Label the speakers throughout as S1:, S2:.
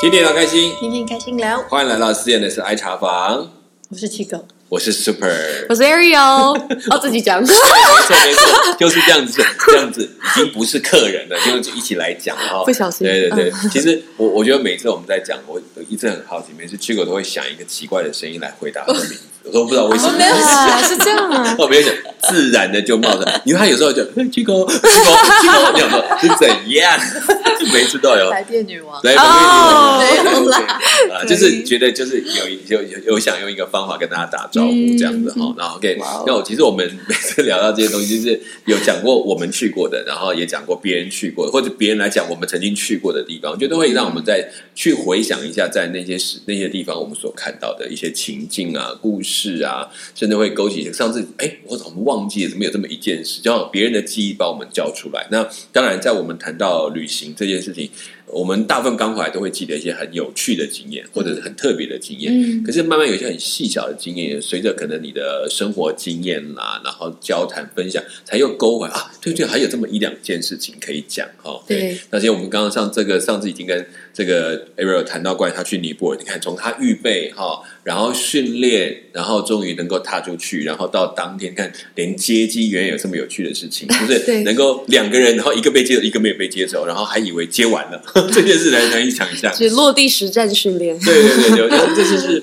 S1: 天天聊开心，
S2: 天天开心聊，
S1: 欢迎来到四燕的是爱茶房，
S2: 我是七狗，
S1: 我是 Super，
S3: 我是 Ariel，哦，自己讲，
S1: 没错没错，就是这样子，这样子。已经不是客人了，就一起来讲了哈。
S3: 不小心。
S1: 对对对，其实我我觉得每次我们在讲，我一直很好奇，每次七狗都会想一个奇怪的声音来回答他的名字，我都不知道为什么。
S2: 没有
S3: 啊，是这样啊，
S1: 我没有想，自然的就冒出来，因为他有时候就七狗七狗七狗，你想 说是怎样？每次都有。
S2: 来电女王，
S1: 来，
S3: 哦
S2: 没有啦。
S1: 啊，就是觉得就是有有有有想用一个方法跟大家打招呼这样子哈，然后 OK，那我其实我们每次聊到这些东西，就是有讲过我们去过的，然后也讲过别人去过的，或者别人来讲我们曾经去过的地方，我觉得会让我们再去回想一下，在那些时那些地方我们所看到的一些情境啊、故事啊，甚至会勾起上次哎，我怎么忘记了？怎么有这么一件事？就让别人的记忆把我们叫出来。那当然，在我们谈到旅行这件事情。我们大部分刚回来都会记得一些很有趣的经验，或者是很特别的经验。
S3: 嗯
S1: 可是慢慢有一些很细小的经验，随着可能你的生活经验啦，然后交谈分享，才又勾回啊，对对，还有这么一两件事情可以讲哈。
S3: 对，
S1: 那些我们刚刚上这个上次已经跟这个 Ariel 谈到关于他去尼泊尔，你看从他预备哈，然后训练，然后终于能够踏出去，然后到当天看连接机原来有这么有趣的事情，就是
S3: 对。
S1: 能够两个人，然后一个被接走，一个没有被接走，然后还以为接完了，这件事难难以想。象。
S3: 是落地实战训练，
S1: 对对对对，我觉得这就是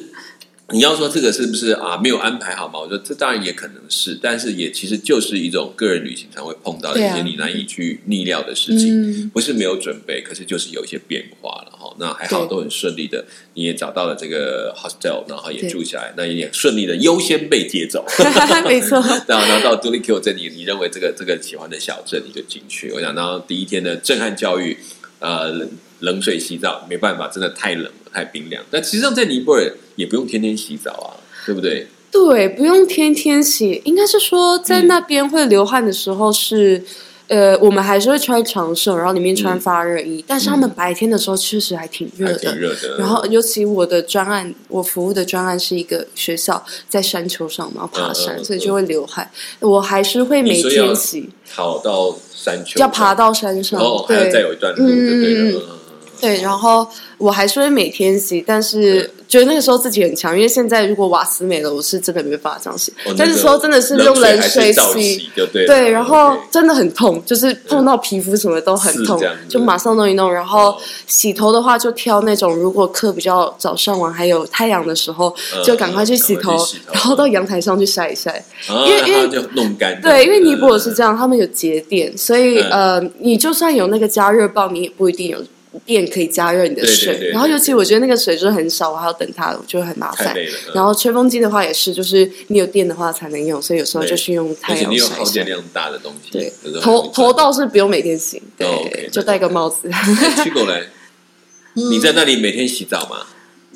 S1: 你要说这个是不是啊没有安排好吗？我觉得这当然也可能是，但是也其实就是一种个人旅行才会碰到的一些你难以去逆料的事情，
S3: 嗯
S1: 不是没有准备，可是就是有一些变化了哈。那还好都很顺利的，你也找到了这个 hostel，然后也住下来，那也顺利的优先被接走。
S3: 没错，
S1: 然后到 d u l i Q 这里，你认为这个这个喜欢的小镇，你就进去。我想然后第一天的震撼教育，呃，冷冷水洗澡没办法，真的太冷了，太冰凉。但实际上在尼泊尔也不用天天洗澡啊，对不对？
S3: 对，不用天天洗，应该是说在那边会流汗的时候是。呃，我们还是会穿长袖，然后里面穿发热衣，但是他们白天的时候确实还挺热的。
S1: 挺热的。
S3: 然后，尤其我的专案，我服务的专案是一个学校在山丘上嘛，爬山，所以就会流汗。我还是会每天洗，
S1: 跑到山丘，
S3: 要爬到山上，
S1: 哦，还要再有一段路，对对
S3: 嗯嗯
S1: 了。
S3: 对，然后我还是会每天洗，但是觉得那个时候自己很强，因为现在如果瓦斯没了，我是真的没办法这样洗。
S1: 哦
S3: 但是说真的是用冷水洗，
S1: 对。
S3: 对，然后真的很痛，就是碰到皮肤什么都很痛就马上弄一弄。然后
S1: 哦
S3: 洗头的话，就挑那种如果课比较早上完，还有太阳的时候，
S1: 嗯
S3: 就赶快去洗头然后到阳台上去晒一晒。
S1: 啊
S3: 因为因为
S1: 就弄干。
S3: 对，因为尼泊尔是这样，他们有节点，所以、
S1: 嗯
S3: 呃，你就算有那个加热棒，你也不一定有电可以加热你的水。
S1: 对对
S3: 然后尤其我觉得那个水就是很少，我还要等它，我就会很麻烦。然后吹风机的话也是，就是你有电的话才能用，所以有时候就是用太。
S1: 你有耗电量大的东西，
S3: 对头头倒是不用每天洗，对，就戴个帽子。
S1: 你在那里每天洗澡吗？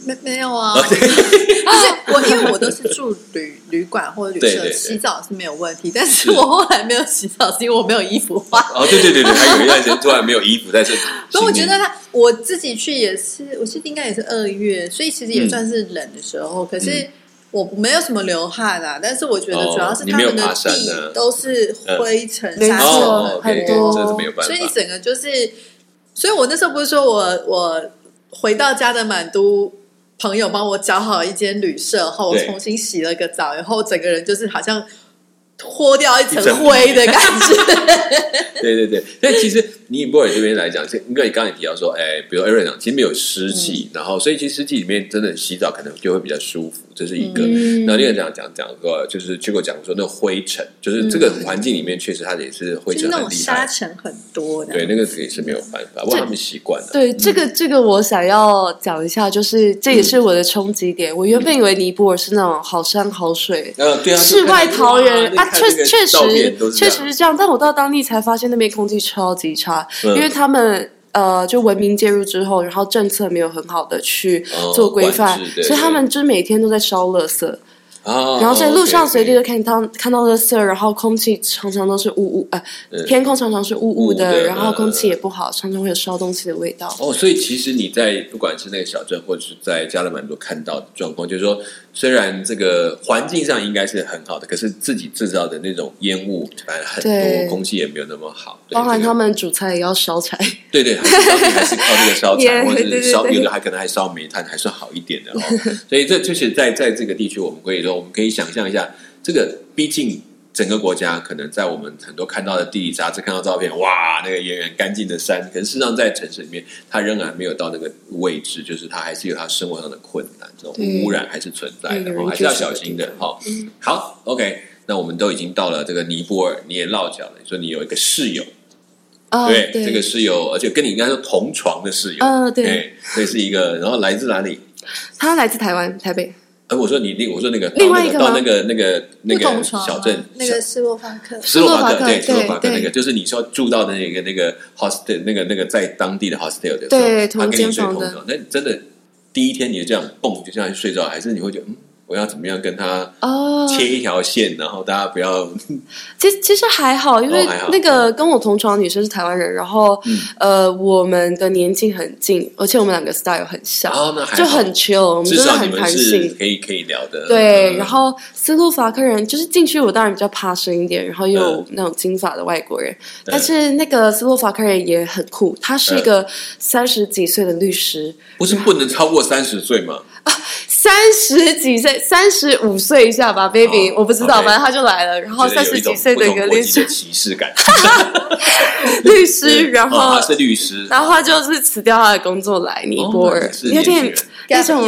S2: 没没有啊？不 是我，因为我都是住旅 旅馆或者旅社，
S1: 对对对
S2: 洗澡是没有问题。但是我后来没有洗澡，是因为我没有衣服换。
S1: 哦，对对对对，还有一段时间突然没有衣服，但是
S2: 所以我觉得他我自己去也是，我记得应该也是二月，所以其实也
S1: 嗯
S2: 算是冷的时候。可是我没有什么流汗啊，但是我觉得主要是他们的地都是灰尘、
S3: 没
S2: 沙尘
S3: 错
S1: 哦
S2: 很
S3: 多
S1: 这是没有办法
S2: 所以。你整个就是，所以我那时候不是说我我回到家的满都朋友帮我找好一间旅社后，我重新洗了个澡，然后整个人就是好像脱掉一层灰的感觉。
S1: 对 对对，但其实尼泊尔这边来讲，是因为你刚才也提到说，哎，比如 Aaron 讲，其实没有湿气，然后所以其实湿气里面真的洗澡可能就会比较舒服，这是一个。
S3: 嗯
S1: 然后另外讲讲讲说，就是去过讲说那灰尘，就是这个环境里面确实它也是灰尘很厉害，
S2: 沙尘很多的，
S1: 对，那个也是没有办法，不过他们习惯了。
S3: 对，这个这个我想要讲一下，就是这也是我的冲击点。我原本以为尼泊尔是那种好山好水。
S1: 呃，对啊，
S3: 世外桃源啊，确确实确实
S1: 是
S3: 是这样，但我到当地才发现那边空气超级差，
S1: 嗯
S3: 因为他们呃就文明介入之后，然后政策没有很好的去
S1: 哦
S3: 做规范所以他们就每天都在烧垃圾。
S1: 啊，
S3: 然后在路上
S1: 哦
S3: 随地都看到看到垃圾，然后空气常常都是雾雾，天空常常是雾雾
S1: 雾的
S3: 的，然后
S1: 嗯
S3: 空气也不好，常常会有烧东西的味道。
S1: 哦，所以其实你在不管是那个小镇，或者是在加勒满都看到的状况，就是说，虽然这个环境上应该是很好的，可是自己制造的那种烟雾反正很多，空气也没有那么好。对
S3: 包含他们煮菜也要烧柴，
S1: 对对，还是靠这个烧柴，或者是烧有的还可能还烧煤炭，还算好一点的哦。所以这就是在在这个地区，我们可以说，我们可以想象一下，这个毕竟整个国家可能在我们很多看到的地理杂志看到照片，哇，那个远远干净的山，可是事实上在城市里面，它仍然没有到那个位置，就是它还是有它生活上的困难，这种污染还是存在的，还是要小心的好，OK。那我们都已经到了这个尼泊尔，你也落脚了。你说你有一个室友，
S3: 哦，
S1: 对，
S3: 对，
S1: 这个室友，而且跟你应该是同床的室友，
S3: 嗯对
S1: 哎，所以是一个，然后来自哪里？
S3: 他来自台湾台北，
S1: 呃，我说你，另我说那个
S3: 另外一个
S1: 到那个到那个那个那个小镇，
S2: 那个斯洛伐克，
S1: 斯洛伐克，对，斯洛伐克那个，就是你说住到的那个那个 hostel，那个那个在当地的 hostel 的
S3: 对同
S1: 他跟你
S3: 间房的
S1: 睡同床，那你真的第一天你就这样蹦就这样睡着，还是你会觉得嗯，我要怎么样跟他
S3: 哦，
S1: 切一条线，然后大家不要
S3: 其实其实还好，因为那个跟我同床的女生是台湾人，然后、
S1: 嗯。
S3: 呃，我们的年纪很近，而且我们两个 style 很像，
S1: 哦那
S3: 就很 chill，我们
S1: 至
S3: 真的很弹性。
S1: 可以可以聊的，
S3: 对，
S1: 嗯。
S3: 然后斯洛伐克人就是进去，我当然比较怕生一点，然后又有那种金发的外国人，但是那个斯洛伐克人也很酷，他是一个三十几岁的律师，
S1: 不是不能超过三十岁吗？
S3: 三十几岁，三十五岁以下吧，baby，、
S1: 哦
S3: 我不知道反正他就来了，然后三十几岁的一个律师。
S1: 歧视感。
S3: 律师，然后、
S1: 哦他是律师，
S3: 然后他就是辞掉他的工作来尼泊尔，有点那种。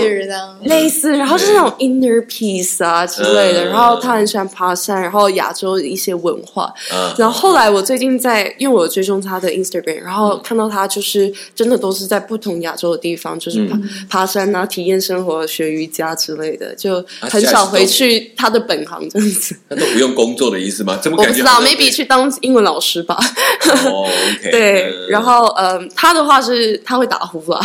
S3: 类似，然后就是那种 inner peace 啊之类的。
S1: 嗯
S3: 然后他很喜欢爬山，然后亚洲的一些文化。
S1: 嗯
S3: 然后后来我最近在，因为我追踪他的 Instagram，然后看到他就是真的都是在不同亚洲的地方，就是爬、爬山啊、体验生活、学瑜伽之类的，就很少回去他的本行这样子。
S1: 他都不用工作的意思吗？怎么
S3: 我不知道，maybe 去当英文老师吧。
S1: 哦，OK，
S3: 对，
S1: 嗯
S3: 然后嗯，他的话是他会打呼啦，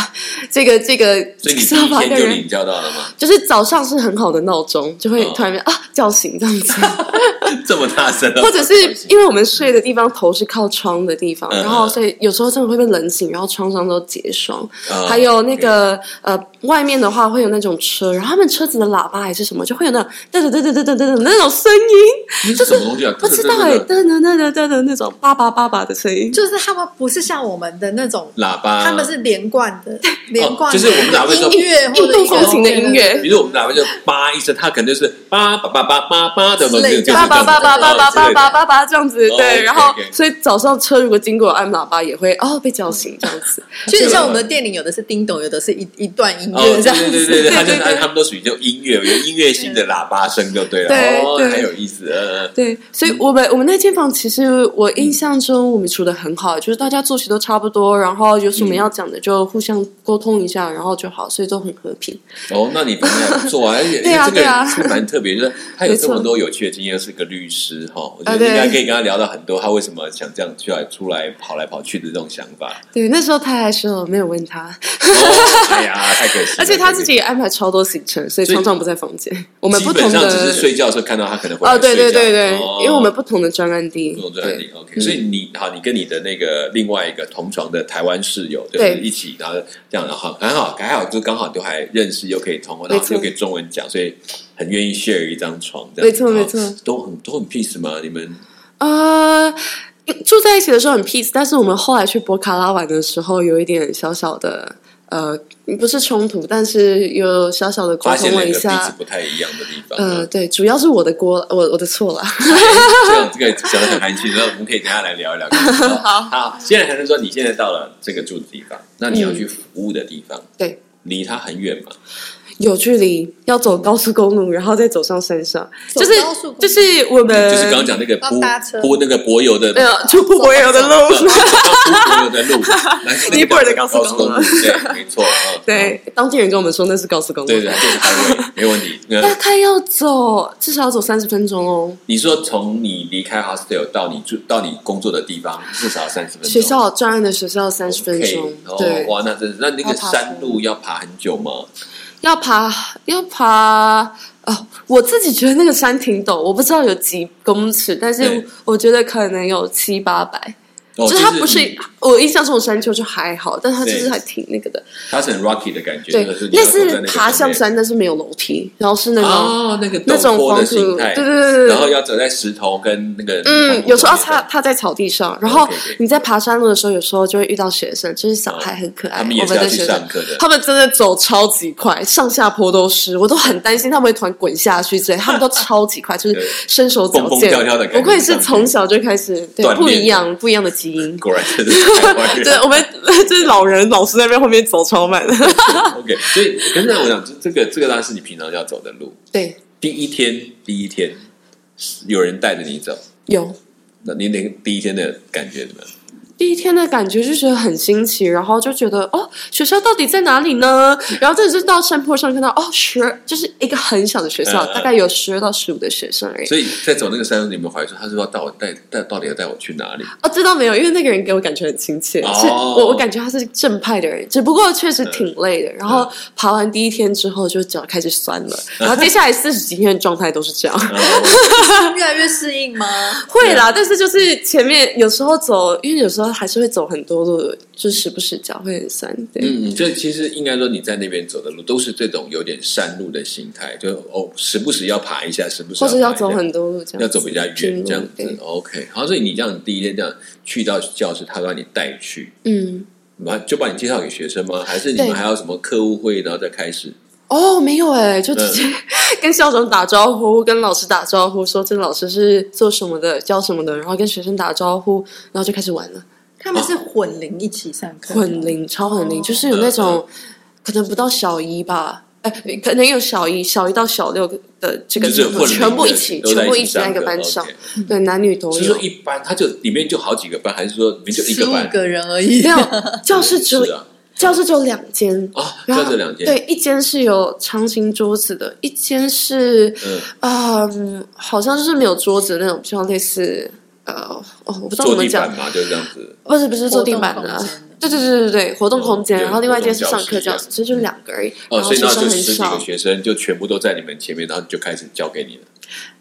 S3: 这个这个
S1: 所以你天就领教到了吗？
S3: 就是早上是很好的闹钟，就会突然间、啊叫醒这样子，
S1: 这么大声、
S3: 或者是因为我们睡的地方头是靠窗的地方，然后所以有时候真的会被冷醒，然后窗上都结霜。还有那个呃，外面的话会有那种车，然后他们车子的喇叭还是什么，就会有那噔噔噔噔噔噔噔那种声音，
S1: 就是
S3: 不知道哎，噔噔噔噔噔噔那种叭叭叭叭的声音，
S2: 就是他们不是像我们的那种
S1: 喇叭，
S2: 他们是连贯的，连贯
S1: 就是我们喇
S2: 音乐。
S3: 印度风情的音乐
S1: 比如我们喇叭就叭一声，他肯定是叭叭叭叭叭叭的嘛，
S2: 之类的
S1: 就是
S3: 叭叭叭叭叭叭叭叭
S1: 叭，
S3: 这样子，
S1: 哦
S3: 对然后所以早上车如果经过按喇叭也会哦被叫醒这样子，
S2: 就是像我们的电影，有的是叮咚，有的是一一段音乐这样子。
S1: 对对对对，他就他们都属于就音乐，有音乐性的喇叭声就对了，哦，
S3: 对。对
S1: 很有意思，呃，
S3: 对，所以我们我们那间房其实我印象中我们处的很好，就是大家作息都差不多，然后有什么要讲的就互相沟通一下，然后就好，所以都很和平。
S1: 哦，那你朋友还不错啊，而且这个蛮特别，就是他有这么多有趣的经验，是个律师哈，我觉得应该可以跟他聊到很多，他为什么想这样出来出来跑来跑去的这种想法。
S3: 对，那时候他还说没有问他，
S1: 哦，哎呀，太可惜了，
S3: 而且他自己也安排超多行程，所以常常不在房间。我们
S1: 基
S3: 不同
S1: 本上只是睡觉的时候看到他可能会
S3: 哦，对对对对，
S1: 哦。
S3: 因为我们不同的专案地，
S1: 不同专
S3: 案
S1: 地 OK，所以你好，你跟你的那个另外一个同床的台湾室友，就是
S3: 对。
S1: 一起，然后这样，然后很好，还好，就刚好都还认识，又可以通话，然后又可以中文讲，所以很愿意 share 一张床，这样
S3: 没错没错，
S1: 都很都很 peace 吗？你们
S3: 呃，住在一起的时候很 peace，但是我们后来去博卡拉玩的时候，有一点小小的呃，不是冲突，但是有小小的沟通了一下。
S1: 不太一样的地方，
S3: 呃，对，主要是我的锅，我我的错了。
S1: 这样这个讲的很含蓄，然后我们可以等一下来聊一聊。好，好，现在还是说你现在到了这个住的地方，那你要去服务的地方，
S3: 对，
S1: 离他很远嘛？
S3: 有距离，要走高速公路，然后再走上山上，就是就是我们
S1: 就是刚刚讲那个
S2: 要
S1: 铺
S2: 搭车
S1: 铺那个柏油的
S3: 没有出不柏油的路。
S1: 铺柏油的路，来
S3: 尼泊尔的高速公路
S1: 对，没错，嗯，
S3: 对，当地人跟我们说那是高速公路，
S1: 对对，就是 highway，没问题。
S3: 大
S1: 那
S3: 概要走至少要走三十分钟哦。
S1: 你说从你离开 hostel 到你住到你工作的地方，至少三十分钟。
S3: 学校专案的学校三十分钟对
S1: 哦，，哇，那真是那那个山路要爬很久吗？
S3: 要爬要爬哦，我自己觉得那个山挺陡，我不知道有几公尺，但是我觉得可能有七八百。
S1: 哦
S3: 就是它不是我印象中的山丘就还好，但它就是还挺那个的，
S1: 它是很 rocky 的感觉，
S3: 对
S1: 那是，
S3: 爬象
S1: 上
S3: 山，但是没有楼梯，然后是那种、
S1: 哦，那个
S3: 那种黄土，对对对对，
S1: 然后要走在石头跟那个
S3: 嗯，有时候
S1: 他
S3: 踏踏在草地上，然后你在爬山路的时候，有时候就会遇到学生，就是小孩很可爱，
S1: 他们也
S3: 我
S1: 是要去
S3: 们的学生。
S1: 上课的，
S3: 他们真的走超级快，上下坡都是，我都很担心他们会突然滚下去之类。他们都超级快，就是
S1: 对
S3: 身手矫
S1: 蹦蹦
S3: 健。
S1: 跳跳的感觉
S3: 不愧是从小就开始对不一样不一样的基因。
S1: 果然真的是台湾人。
S3: 对我们 就是老人老师在那边后面走超慢。
S1: OK，所以刚才我讲这这个这个当然是你平常要走的路。
S3: 对，
S1: 第一天第一天有人带着你走，
S3: 有
S1: 那你那个第一天的感觉怎么样？
S3: 第一天的感觉就觉得很新奇，然后就觉得哦，学校到底在哪里呢？然后这是到山坡上看到哦，十就是一个很小的学校，大概有十二到十五的学生而已。
S1: 所以在走那个山路，你有没有怀疑说他是要带我带带到底要带我去哪里？
S3: 哦，这倒没有，因为那个人给我感觉很亲切，
S1: 哦
S3: 是我我感觉他是正派的人，只不过确实挺累的。然后爬完第一天之后，就脚开始酸了，然后接下来四十几天的状态都是这样。
S1: 哦
S2: 越来越适应吗？
S3: 会啦，但是就是前面有时候走，因为有时候还是会走很多路，就时不时脚会很酸。对，
S1: 嗯，这其实应该说你在那边走的路都是这种有点山路的心态，就哦时不时要爬一下，时不时
S3: 或者要走很多路这样，
S1: 要走比较远这样子。OK，好，所以你这样第一天这样去到教室，他把你带去，
S3: 嗯，
S1: 把就把你介绍给学生吗？还是你们还有什么课务会，然后再开始？
S3: 哦，没有哎，就直接 跟校长打招呼，跟老师打招呼，说这个老师是做什么的，教什么的，然后跟学生打招呼，然后就开始玩了。
S2: 他们是混龄一起上课，
S3: 混龄，超混龄，
S2: 哦。
S3: 就是有那种可能不到小一吧，哎，可能有小一，小一到小六的这个全部一起，全部
S1: 一起
S3: 在一个班上。对，男女都有。
S1: 是说。一班，他就里面就好几个班，还是说里面就一个班？
S2: 个人而已。
S3: 没。有，教室只有教室只有两间，
S1: 啊，
S3: 然后
S1: 就这两间，
S3: 对，一间是有长形桌子的，一间是
S1: 嗯，
S3: 好像就是没有桌子的那种，比较类似呃，哦，我不知道怎
S1: 坐
S3: 么讲，
S1: 地板嘛，就这样子。
S3: 不是不是坐地板的 对对对对对，活动空间，
S1: 对
S3: 然后另外一间是上课教室，
S1: 教室
S3: 其实就两个而已，
S1: 哦，
S3: 然后学生
S1: 所以那就
S3: 很少
S1: 十几个。学生就全部都在你们前面，然后就开始教给你了。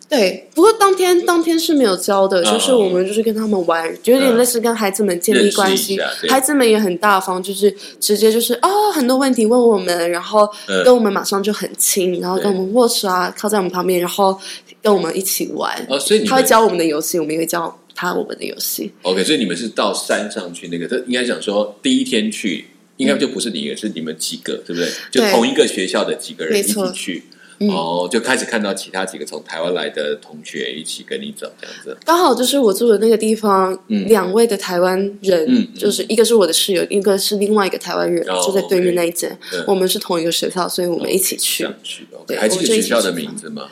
S3: 对，不过当天当天是没有教的，
S1: 嗯
S3: 就是我们就是跟他们玩，就有点类似跟孩子们建立关系孩子们也很大方，就是直接就是哦，很多问题问我们，然后
S1: 嗯
S3: 跟我们马上就很亲，然后跟我们握手啊，靠在我们旁边，然后跟我们一起玩。
S1: 哦，所以
S3: 他会教我们的游戏，我们也会教他我们的游戏。
S1: OK，所以你们是到山上去那个，这应该讲说第一天去，应该就不是你一个，是你们几个，对不对？就同一个学校的几个人一起去。
S3: 嗯
S1: 哦，就开始看到其他几个从台湾来的同学一起跟你走，这样子。
S3: 刚好就是我住的那个地方，
S1: 嗯
S3: 两位的台湾人，就是一个是我的室友，一个是另外一个台湾人，
S1: 哦
S3: 就在对面那一间。
S1: 嗯
S3: 我们是同一个学校，所以我们一起
S1: 这
S3: 去。
S1: 样去还记得学校的名字吗？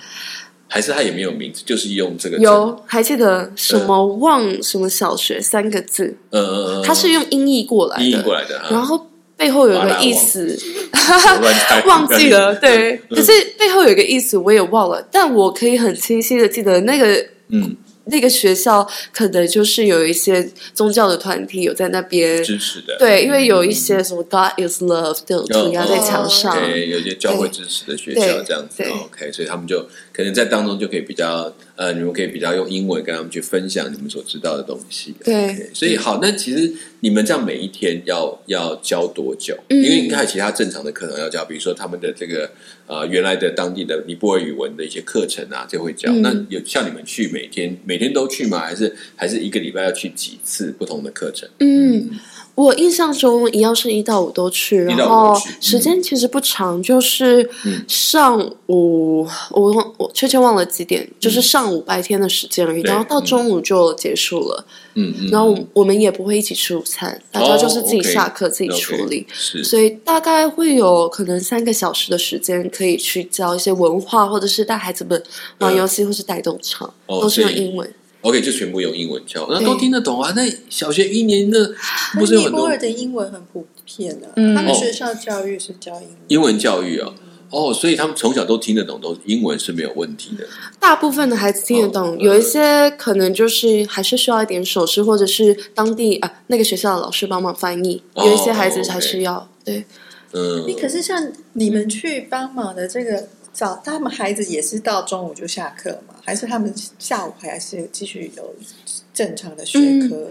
S1: 还是他也没有名字，就是用这个
S3: 有还记得什么望什么小学三个字，
S1: 嗯嗯嗯，
S3: 他是用音译过来
S1: 音译
S3: 的，
S1: 过来的，
S3: 然后背后有一个意思，忘记了，对，
S1: 嗯。
S3: 可是背后有一个意思我也忘了，但我可以很清晰的记得那个
S1: 嗯，
S3: 那个学校可能就是有一些宗教的团体有在那边。
S1: 支持的，
S3: 对，因为有一些什么 God is love 这种涂鸦在墙上，
S1: 对，有些教会支持的学校这样子，OK，所以他们就可能在当中就可以比较呃，你们可以比较用英文跟他们去分享你们所知道的东西。
S3: 对
S1: 所以好，那其实你们这样每一天要要教多久？
S3: 嗯
S1: 因为你看其他正常的课程要教，比如说他们的这个呃原来的当地的尼泊尔语文的一些课程啊，就会教。
S3: 嗯
S1: 那有像你们去每天每天都去吗？还是还是一个礼拜要去几次不同的课程？
S3: 嗯，我印象中一样是一到五都去，然后时间其实不长，就是上午我忘我确切忘了几点，就是上午白天的时间而已，然后到中午就结束了。
S1: 嗯嗯，
S3: 然后我我们也不会一起吃午餐，大家就是自己下课自己处理。
S1: 是
S3: 所以大概会有可能三个小时的时间，可以去教一些文化，或者是带孩子们玩游戏，或是带动唱，
S1: 哦
S3: 都是用英文。
S1: OK，就全部用英文教，那都听得懂啊。那小学一年的
S2: 那
S1: 不是有很多
S2: 尼泊尔的英文很普遍的、
S3: 嗯
S2: 他们
S1: 哦
S2: 学校教育是教英文。
S1: 英文教育啊？哦，所以他们从小都听得懂，都英文是没有问题的。
S3: 大部分的孩子听得懂，
S1: 哦
S3: 有一些可能就是还是需要一点手势，或者是当地啊那个学校的老师帮忙翻译。
S1: 哦
S3: 有一些孩子还是要对，
S1: 嗯
S2: 你，可是像你们去帮忙的这个早他们孩子也是到中午就下课嘛？还是他们下午还是继续有正常的学科？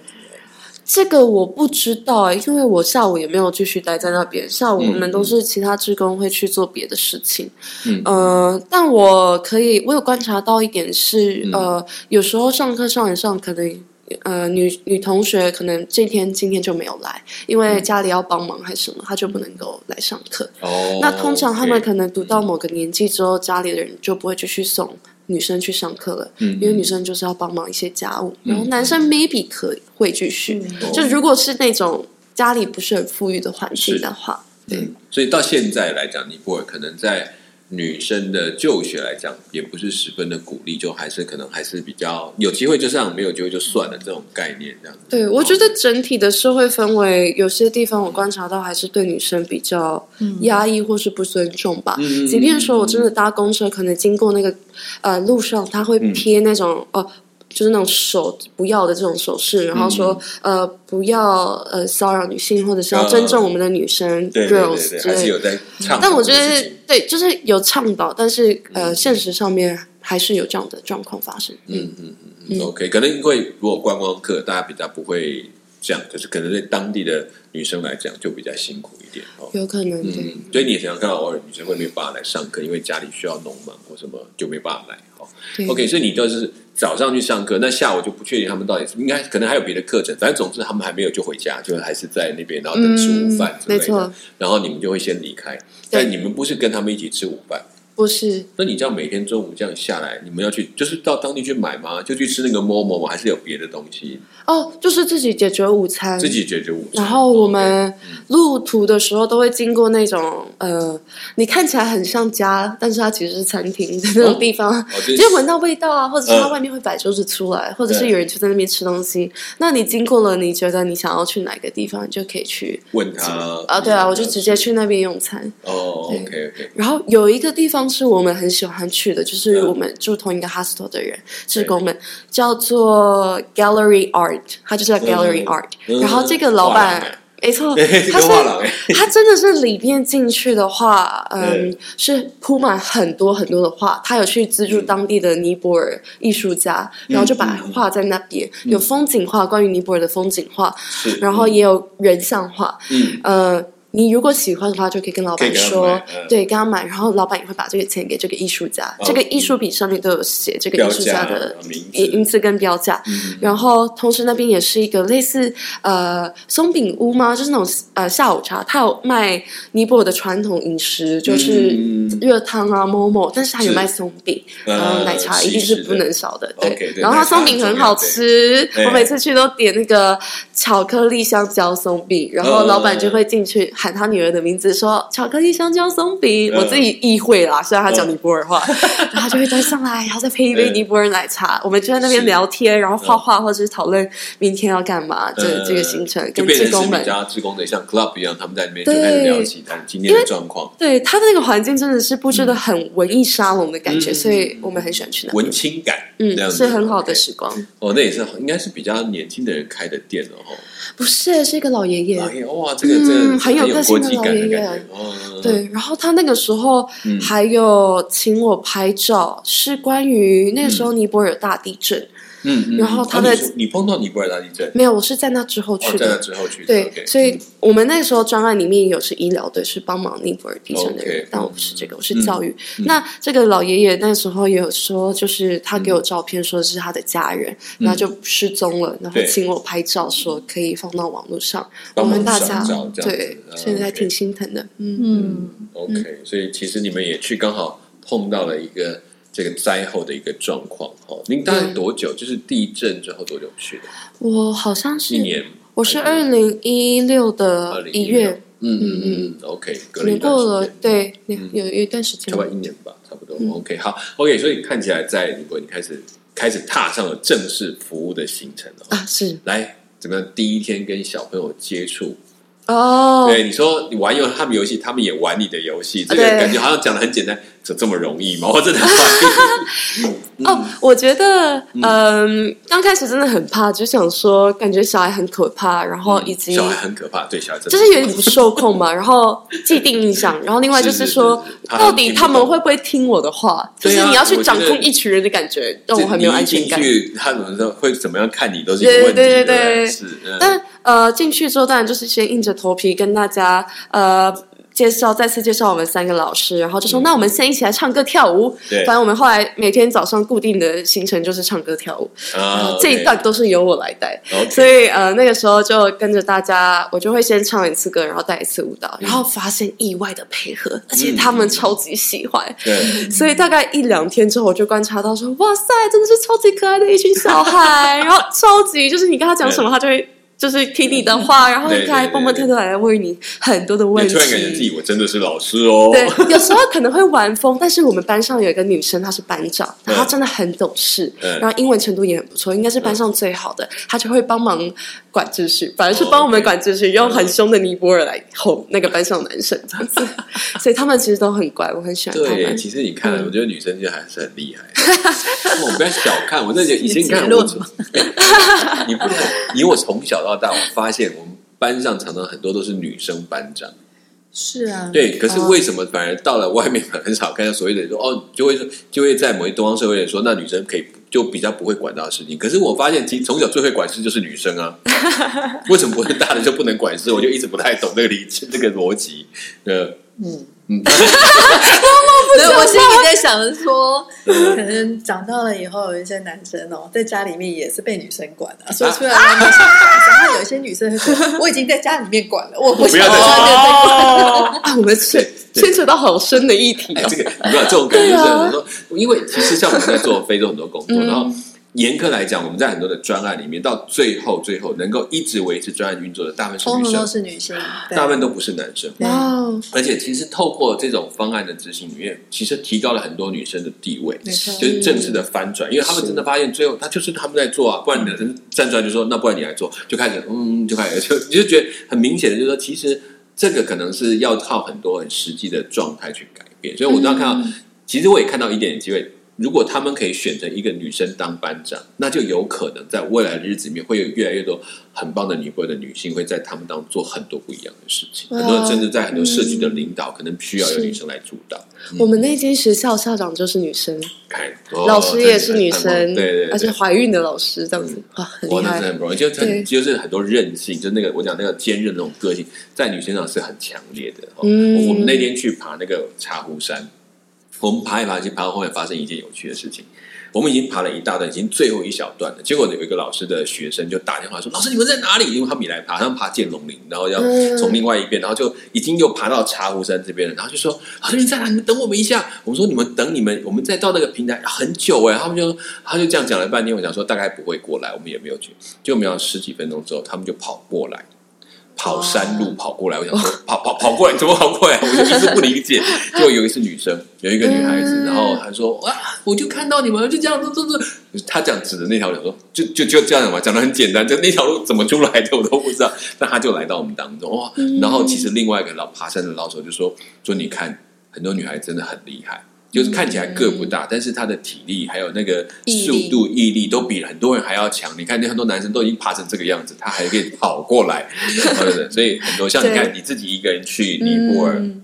S3: 这个我不知道，因为我下午也没有继续待在那边。下午我们都是其他职工会去做别的事情。嗯，呃，但我可以，我有观察到一点是，呃，有时候上课上一上，可能呃女女同学可能这天今天就没有来，因为家里要帮忙还是什么，她就不能够来上课。哦，那通常他们可能读到某个年纪之后，家里的人就不会继续送。女生去上课了，因为女生就是要帮忙一些家务，然后男生 maybe 可会继续。就如果是那种家里不是很富裕的环境的话，对。
S1: 所以到现在来讲，尼泊尔可能在。女生的就学来讲，也不是十分的鼓励，就还是可能还是比较有机会就上，没有机会就算了这种概念这样子。
S3: 对，我觉得整体的社会氛围，有些地方我观察到还是对女生比较压抑或是不尊重吧。即便说我真的搭公车，可能经过那个呃路上，他会贴那种哦。就是那种手不要的这种手势，然后说呃不要呃骚扰女性，或者是要尊重我们的女生 girls 之类
S1: 的。
S3: 但我觉得对，就是有倡导，但是呃现实上面还是有这样的状况发生。
S1: 嗯嗯嗯，OK，可能因为如果观光客大家比较不会这样，就是可能对当地的女生来讲就比较辛苦一点
S3: 哦。有可能，嗯，
S1: 所以你也常常看到偶尔女生会没有办法来上课，因为家里需要农忙或什么就没办法来。哦，OK，所以你都是。早上去上课，那下午就不确定他们到底是应该可能还有别的课程，反正总之他们还没有就回家，就还是在那边，然后等吃午饭之类的。然后你们就会先离开，但你们不是跟他们一起吃午饭。
S3: 不是，
S1: 那你这样每天中午这样下来，你们要去就是到当地去买吗？就去吃那个馍馍吗？还是有别的东西？
S3: 哦，就是自己解决午餐，
S1: 自己解决午餐。
S3: 然后我们路途的时候都会经过那种呃，你看起来很像家，但是它其实是餐厅的那种地方，就闻到味道啊，或者是它外面会摆桌子出来，或者是有人就在那边吃东西。那你经过了，你觉得你想要去哪个地方，你就可以去
S1: 问他
S3: 啊。对啊，我就直接去那边用餐。
S1: 哦，OK OK。
S3: 然后有一个地方。是我们很喜欢去的，就是我们住同一个 hostel 的人，职工们，叫做 Gallery Art，他就是 Gallery Art。然后这个老板，没错，他是他真的是里面进去的话，嗯，是铺满很多很多的画。他有去资助当地的尼泊尔艺术家，然后就把画在那边，有风景画，关于尼泊尔的风景画，然后也有人像画，嗯，呃。你如果喜欢的话，就可以跟老板说，对，跟他买，然后老板也会把这个钱给这个艺术家。这个艺术品上面都有写这个艺术家的名字跟标价。然后同时那边也是一个类似呃松饼屋吗？就是那种呃下午茶，它有卖尼泊尔的传统饮食，就是热汤啊、某某，但是它有卖松饼，然后奶茶一定是不能少的。对，然后它松饼很好吃，我每次去都点那个巧克力香蕉松饼，然后老板就会进去。喊他女儿的名字，说巧克力香蕉松饼，我自己意会啦。虽然他讲尼泊尔话，然后就会再上来，然后再配一杯尼泊尔奶茶。我们就在那边聊天，然后画画，或者是讨论明天要干嘛。这这个行程跟职工们，
S1: 家职工的像 club 一样，他们在那边就开始聊起他今天的状况。
S3: 对他的那个环境真的是布置的很文艺沙龙的感觉，所以我们很喜欢去那。
S1: 文青感，
S3: 嗯，是很好的时光。
S1: 哦，那也是应该是比较年轻的人开的店了哈。
S3: 不是，是一个老爷爷。
S1: 哇，这个这
S3: 很有个性的老爷爷。对，然后他那个时候还有请我拍照，是关于那个时候尼泊尔大地震。
S1: 嗯，
S3: 然后他的
S1: 你碰到尼泊尔大地震
S3: 没有？我是在那之后去的，
S1: 在那之后去。
S3: 对，所以我们那时候专案里面有是医疗队，是帮忙尼泊尔地震的人，但我不是这个，我是教育。那这个老爷爷那时候也有说，就是他给我照片，说是他的家人，那就失踪了，然后请我拍照，说可以放到网络上，我们大家对，现在挺心疼的。
S1: 嗯，OK，所以其实你们也去刚好碰到了一个。这个灾后的一个状况，哦，您大概多久？就是地震之后多久去的？
S3: 我好像是
S1: 一年，
S3: 我是二零一六的一月，
S1: 嗯嗯嗯，OK，
S3: 你过了，对，有有一段时间，
S1: 差不多一年吧，差不多，OK，好，OK，所以看起来在如果你开始开始踏上了正式服务的行程了
S3: 啊，是，
S1: 来怎么样？第一天跟小朋友接触。
S3: 哦，
S1: 对，你说你玩游他们游戏，他们也玩你的游戏，这个感觉好像讲的很简单，这这么容易吗？我真的很怀疑。
S3: 哦，我觉得，嗯，刚开始真的很怕，就想说，感觉小孩很可怕，然后以及
S1: 小孩很可怕，对小孩真的
S3: 就是有点不受控嘛，然后既定印象，然后另外就是说，
S1: 是是是是
S3: 到底他们会不会听我的话？就是你要去掌控一群人的感觉，让我很没有安全感。
S1: 他们说会怎么样看你都是一个问题，
S3: 对对对
S1: 对是。嗯
S3: 但呃，进去之后当然就是先硬着头皮跟大家呃介绍，再次介绍我们三个老师，然后就说、那我们现在一起来唱歌跳舞。
S1: 嗯对。
S3: 反正我们后来每天早上固定的行程就是唱歌跳舞，
S1: 啊
S3: 这一段都是由我来带。所以呃那个时候就跟着大家，我就会先唱一次歌，然后带一次舞蹈，然后发现意外的配合，而且他们超级喜欢。
S1: 对，
S3: 所以大概一两天之后，我就观察到说，哇塞，真的是超级可爱的一群小孩，然后超级就是你跟他讲什么，他就会就是听你的话，然后很可爱，
S1: 对对对
S3: 蹦蹦跳跳来问你很多的问
S1: 你突然感觉自
S3: 题。
S1: 己我真的是老师哦。
S3: 对，有时候可能会玩疯，但是我们班上有一个女生，她是班长，然后她真的很懂事，
S1: 嗯。
S3: 然后英文程度也很不错，应该是班上最好的，她就会帮忙管秩序，反而是帮我们管秩序，用很凶的尼泊尔来哄那个班上男生这样子，所以他们其实都很乖，我很喜欢他
S1: 对，
S3: 们。
S1: 其实你看，
S3: 嗯。
S1: 我觉得女生就还是很厉害。我不要小看，我真的觉得以前你看我你不能，以我从小到大，我发现我们班上常常很多都是女生班长。
S2: 是啊，
S1: 对，可是
S3: 哦
S1: 为什么反而到了外面很少看到所谓的说哦，就会说就会在某些东方社会里说，那女生可以就比较不会管到事情。可是我发现，其实从小最会管事就是女生啊，为什么不是大的就不能管事？我就一直不太懂这个理这个逻辑。呃，
S2: 嗯
S1: 嗯，
S2: 对，我心里在想着说，可能长大了以后，有一些男生哦，在家里面也是被女生管的、所以出来外面想管的时候，然后有一些女生会说，我已经在家里面管了，我不想
S1: 不要再
S2: 在外面再管。
S3: 啊，我们牵牵扯到好深的议题
S1: 哎，
S3: 哦
S1: 这。个你知道这种感觉是很多，因为其实像我们在做非洲很多工作，
S3: 嗯。
S1: 然后严格来讲，我们在很多的专案里面，到最后最后能够一直维持专案运作的，大部分是女
S2: 通通都
S1: 生，
S2: 是女性，
S1: 大部分都不是男生。
S3: 哇哦，
S1: 而且其实透过这种方案的执行里面，其实提高了很多女生的地位，就是正式的翻转，因为他们真的发现最后他就是他们在做啊，不然男生站出来就说那不然你来做，就开始嗯就开始就你就觉得很明显的就是说，其实这个可能是要靠很多很实际的状态去改变，所以我当看到，其实我也看到一点点机会。如果他们可以选择一个女生当班长，那就有可能在未来的日子里面，会有越来越多很棒的尼泊尔的女性会在他们当中做很多不一样的事情。
S3: 哇
S1: 很多人甚至在很多社区的领导，可能需要有女生来主导。
S3: 我们那间学校校长就是女生，老师也是女生，
S1: 对对对，
S3: 而且怀孕的老师这样子，哇，很厉害。
S1: 很不容易，就
S3: 对
S1: 很就是很多韧性，就那个我讲那个坚韧那种个性，在女生上是很强烈的。哦
S3: 嗯
S1: 我们那天去爬那个茶壶山，我们爬一爬，就爬到后面发生一件有趣的事情。我们已经爬了一大段，已经最后一小段了。结果有一个老师的学生就打电话说：“老师，你们在哪里？”因为他们也来爬，他们爬剑龙岭，然后要
S3: 嗯
S1: 从另外一边，然后就已经又爬到茶壶山这边了。然后就说：“老师，你在哪？你们等我们一下。”我们说：“你们等你们，我们再到那个平台很久哎。”他们就他就这样讲了半天。我想说大概不会过来，我们也没有去。就没有十几分钟之后，他们就跑过来。跑山路跑过来，我想说跑跑跑过来怎么跑过来？我就一直不理解。结果有一次女生，有一个女孩子，
S3: 嗯
S1: 然后她说哇，我就看到你们就这样子，这这，她这样指着那条路说，就就就这样嘛，讲的很简单，就那条路怎么出来的我都不知道。但她就来到我们当中哇，然后其实另外一个老爬山的老手就说说你看，很多女孩真的很厉害。就是看起来个不大，但是他的体力还有那个速度、毅力都比很多人还要强。你看，那很多男生都已经爬成这个样子，他还可以跑过来，对不对？所以很多像你看，你自己一个人去尼泊尔，
S3: 嗯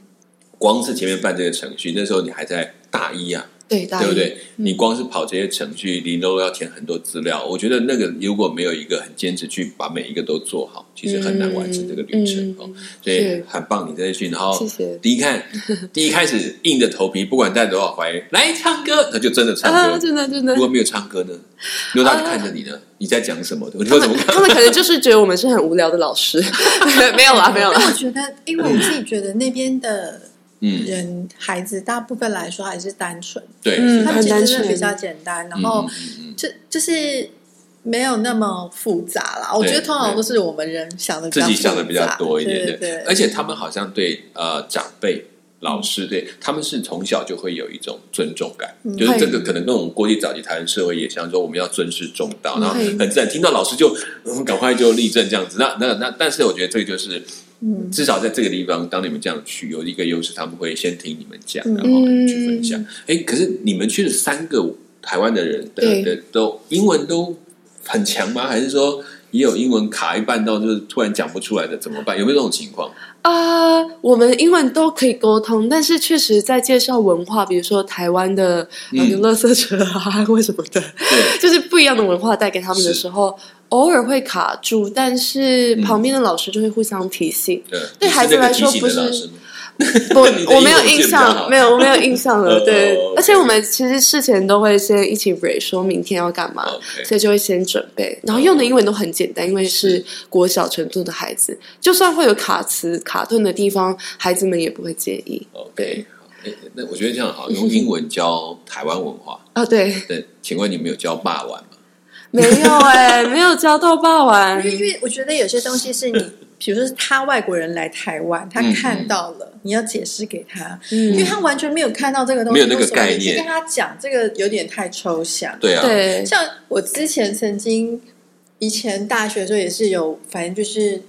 S1: 光是前面办这个程序，那时候你还在大一啊，
S3: 对？
S1: 对不对？你光是跑这些程序，你都要填很多资料。我觉得那个如果没有一个很坚持去把每一个都做好，其实很难完成这个旅程
S3: 嗯
S1: 哦。所以很棒，你这去，然后
S3: 谢谢
S1: 第一看，第一开始硬着头皮，不管带多少怀疑，来唱歌，他就真的唱
S3: 啊，
S1: 歌。
S3: 真的真的
S1: 如，果没有唱歌呢？如果他就看着你呢？你在讲什么？你说怎么看？
S3: 他们可能就是觉得我们是很无聊的老师，没有啦，没有
S2: 啦我
S3: 啦。
S2: 觉得，因为我自己觉得那边的
S1: 嗯，
S2: 人孩子大部分来说还是单纯，
S1: 对，
S3: 嗯
S2: 他们其
S3: 很单纯
S2: 实真的比较简单，然后
S1: 嗯嗯。嗯
S2: 就就是没有那么复杂啦。我觉得通常都是我们人想的
S1: 自己想的比较多一点，
S2: 对对。
S1: 而且他们好像对呃长辈老师，对他们是从小就会有一种尊重感，就是这个可能跟我们过去早期台湾社会也像说我们要尊师重道，然后很自然听到老师就赶快就立正这样子。那那那，但是我觉得这个就是，至少在这个地方，当你们这样去有一个优势，他们会先听你们讲，然后去分享。哎，可是你们去了三个台湾的人的的都英文都很强吗？还是说？也有英文卡一半到就是突然讲不出来的怎么办？有没有这种情况？
S3: 啊，我们英文都可以沟通，但是确实在介绍文化，比如说台湾的那个垃圾车啊，为什么的，就是不一样的文化带给他们的时候，偶尔会卡住，但是旁边的老师就会互相提醒。对孩子来说不是。我我没有印象，没有我没有印象了。对，而且我们其实事前都会先一起 read，说明天要干嘛，所以就会先准备。然后用的英文都很简单，因为是国小程度的孩子，就算会有卡词卡顿的地方，孩子们也不会介意。
S1: OK，那我觉得这样好，用英文教台湾文化
S3: 啊。对
S1: 对，请问你们有教霸王吗？
S3: 没有哎，没有交到霸王。
S2: 因为因为我觉得有些东西是你。比如说，是他外国人来台湾，他看到了，你要解释给他，因为他完全没有看到这个东西，
S1: 没有那个概念，
S2: 跟他讲这个有点太抽象。
S1: 对啊，
S3: 对。
S2: 像我之前曾经以前大学的时候也是有，反正就是，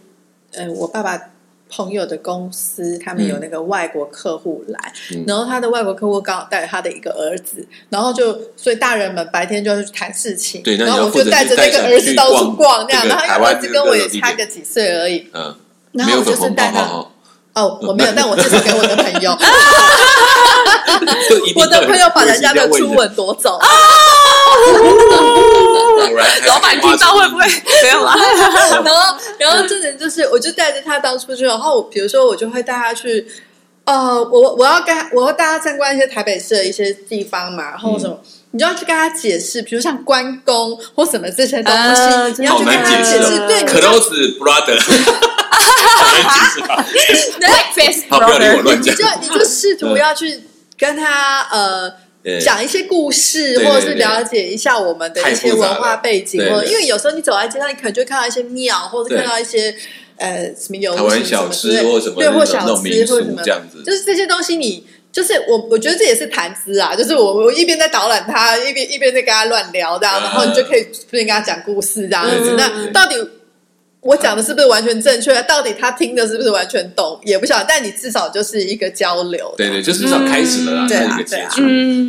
S2: 呃，我爸爸。朋友的公司，他们有那个外国客户来，然后他的外国客户刚好带着他的一个儿子，然后就所以大人们白天就要去谈事情，然后我就带着那个儿子到处逛，那样，然后因为儿子跟我也差个几岁而已，嗯，然后我就是带他，哦，我没有，但我介绍给我的朋友，我的朋友把人家的初吻夺走。
S3: 老板听到会不会没有啊？
S2: 然后，然后这人就是，我就带着他当出去，然后比如说我就会带他去，呃，我我要跟我要带他参观一些台北市的一些地方嘛，然后什么，你就要去跟他解释，比如像关公或什么这些东西，你要去跟他解释，对
S1: ，close brother，
S3: 好，不要
S1: 理我乱讲，
S2: 你就你就试图要去跟他呃。讲一些故事，或者是了解一下我们的一些文化背景，或因为有时候你走在街上，你可能就会看到一些庙，或者看到一些呃什么有
S1: 小吃或什么
S2: 对或小吃或什么
S1: 这样子，
S2: 就是这些东西，你就是我我觉得这也是谈资啊，就是我我一边在导览他，一边一边在跟他乱聊这样，然后你就可以不跟他讲故事这样子。那到底？我讲的是不是完全正确？到底他听的是不是完全懂？也不晓得。但你至少就是一个交流，
S1: 对对，就是至少开始了啦，是一个接触。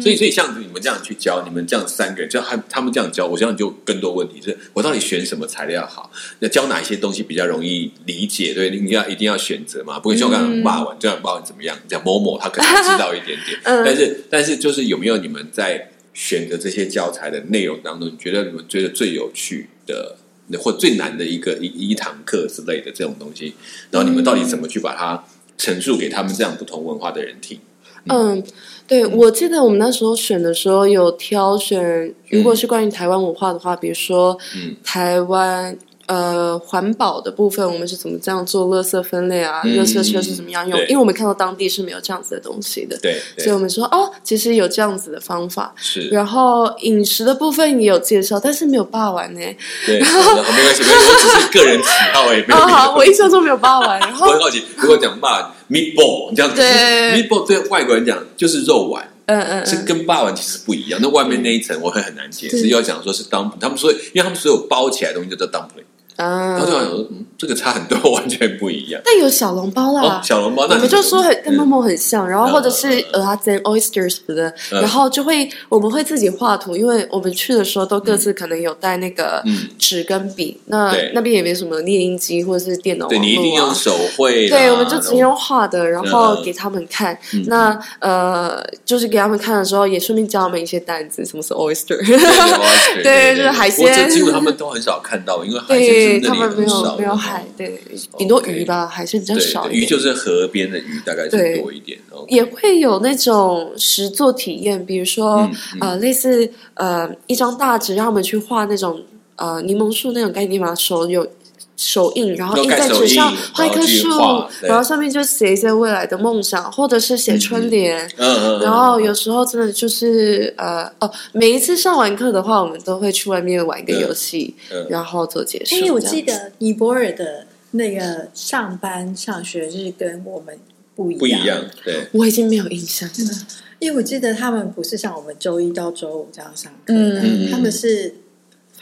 S1: 所以，所以像你们这样去教，你们这样三个人，就他他们这样教，我相信就更多问题是：我到底选什么材料好？那教哪一些东西比较容易理解？对，你要一定要选择嘛，不会像刚刚骂完这样骂完怎么样？讲某某他可能知道一点点，但是但是就是有没有你们在选择这些教材的内容当中，你觉得你们觉得最有趣的？或最难的一个一一堂课之类的这种东西，然后你们到底怎么去把它陈述给他们这样不同文化的人听？
S3: 嗯，对，我记得我们那时候选的时候有挑选，如果是关于台湾文化的话，比如说，嗯，台湾。呃，环保的部分，我们是怎么这样做？垃圾分类啊，垃圾车是怎么样用？因为我们看到当地是没有这样子的东西的，
S1: 对，
S3: 所以我们说哦，其实有这样子的方法。
S1: 是，
S3: 然后饮食的部分也有介绍，但是没有霸完呢。
S1: 对，没关系，没关系，我只是个人喜好哎。
S3: 哦 好，我印象中没有霸完。然后
S1: 我很好奇，如果讲霸 meatball，你这样子，meatball 对外国人讲就是肉丸。嗯嗯，是跟霸王其实不一样。那外面那一层我会很难解释，要讲说是 dumpling，他们所以，因为他们所有包起来的东西就叫 dumpling。啊，然后就想说，嗯，这个差很多，完全不一样。
S3: 但有小笼包啦，
S1: 小笼包，那我
S3: 们就说很跟梦梦很像，然后或者是蚵仔煎 oysters 的，然后就会我们会自己画图，因为我们去的时候都各自可能有带那个纸跟笔，那那边也没什么猎鹰机或者是电脑，
S1: 对你一定用手绘，
S3: 对，我们就直接用画的，然后给他们看。那呃，就是给他们看的时候，也顺便教他们一些单词，什么是 oyster，对，就是海鲜，
S1: 几乎他们都很少看到，因为海鲜。
S3: 对他们没有没有海，对，顶多鱼吧，海是比较少。
S1: 鱼就是河边的鱼，大概是多一点。
S3: 也会有那种实作体验，比如说呃，类似呃一张大纸，让他们去画那种呃柠檬树那种概念嘛，手有。手印，然后印在纸上，画一棵树，然后上面就写一些未来的梦想，或者是写春联。嗯嗯。然后有时候真的就是呃哦，每一次上完课的话，我们都会去外面玩一个游戏，然后做结束。
S2: 哎，我记得尼泊尔的那个上班上学日跟我们不一
S1: 不一样，对，
S3: 我已经没有印象了。
S2: 因为我记得他们不是像我们周一到周五这样上课，
S3: 嗯
S2: 他们是，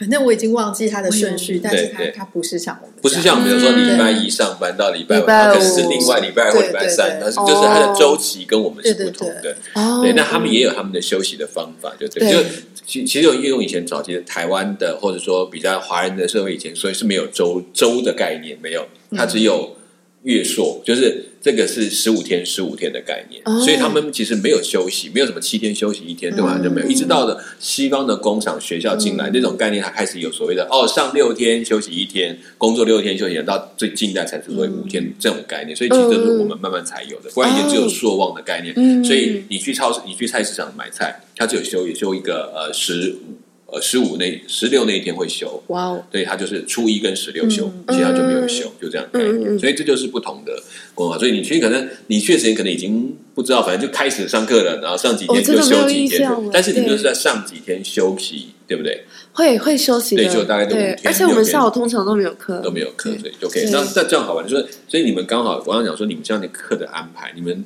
S2: 反正我已经忘记它的顺序，但是它它不是像我们
S1: 不是像比如说
S3: 嗯
S1: 礼拜一上班到礼拜五，它可能是另外礼拜二或礼拜三，它是就是它的周期跟我们是不同的。
S3: 哦。
S1: 对，那他们也有他们的休息的方法，就对，
S3: 对。
S1: 就其其实有用以前早期的台湾的，或者说比较华人的社会以前，所以是没有周周的概念，没有，它只有月朔，就是这个是十五天十五天的概念，
S3: 哦。
S1: 所以他们其实没有休息，没有什么七天休息一天，对吧？就没有，一直到了西方的工厂学校进来，那种概念，它开始有所谓的哦，上六天休息一天，工作六天休息一天，到最近代才是所谓五天这种概念，所以其实这是我们慢慢才有的，不然以前只有朔望的概念，
S3: 嗯。
S1: 所以你去超市，你去菜市场买菜，它只有休也休一个呃十五呃十五那十六那一天会休，
S3: 哇哦，
S1: 对，他就是初一跟十六休，其他就没有休，就这样概念。
S3: 嗯
S1: 所以这就是不同的文化。所以你去可能你去的时间可能已经不知道，反正就开始上课了，然后上几天就休几天但是你就是在上几天休息，对不对？
S3: 会会休息的，
S1: 对就大概就五
S3: 而且我们下午通常都没有课，
S1: 都没有课，所以就可以。那那这样好玩，就是所以你们刚好，我刚讲说你们这样的课的安排，你们。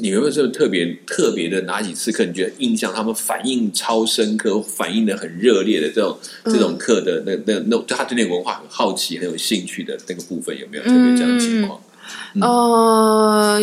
S1: 你有没有这种特别特别的哪几次课？你觉得印象他们反应超深刻，反应的很热烈的这种、
S3: 嗯
S1: 这种课的那那那，就他对那个文化很好奇、很有兴趣的那个部分，有没有特别这样的情况？
S3: 呃，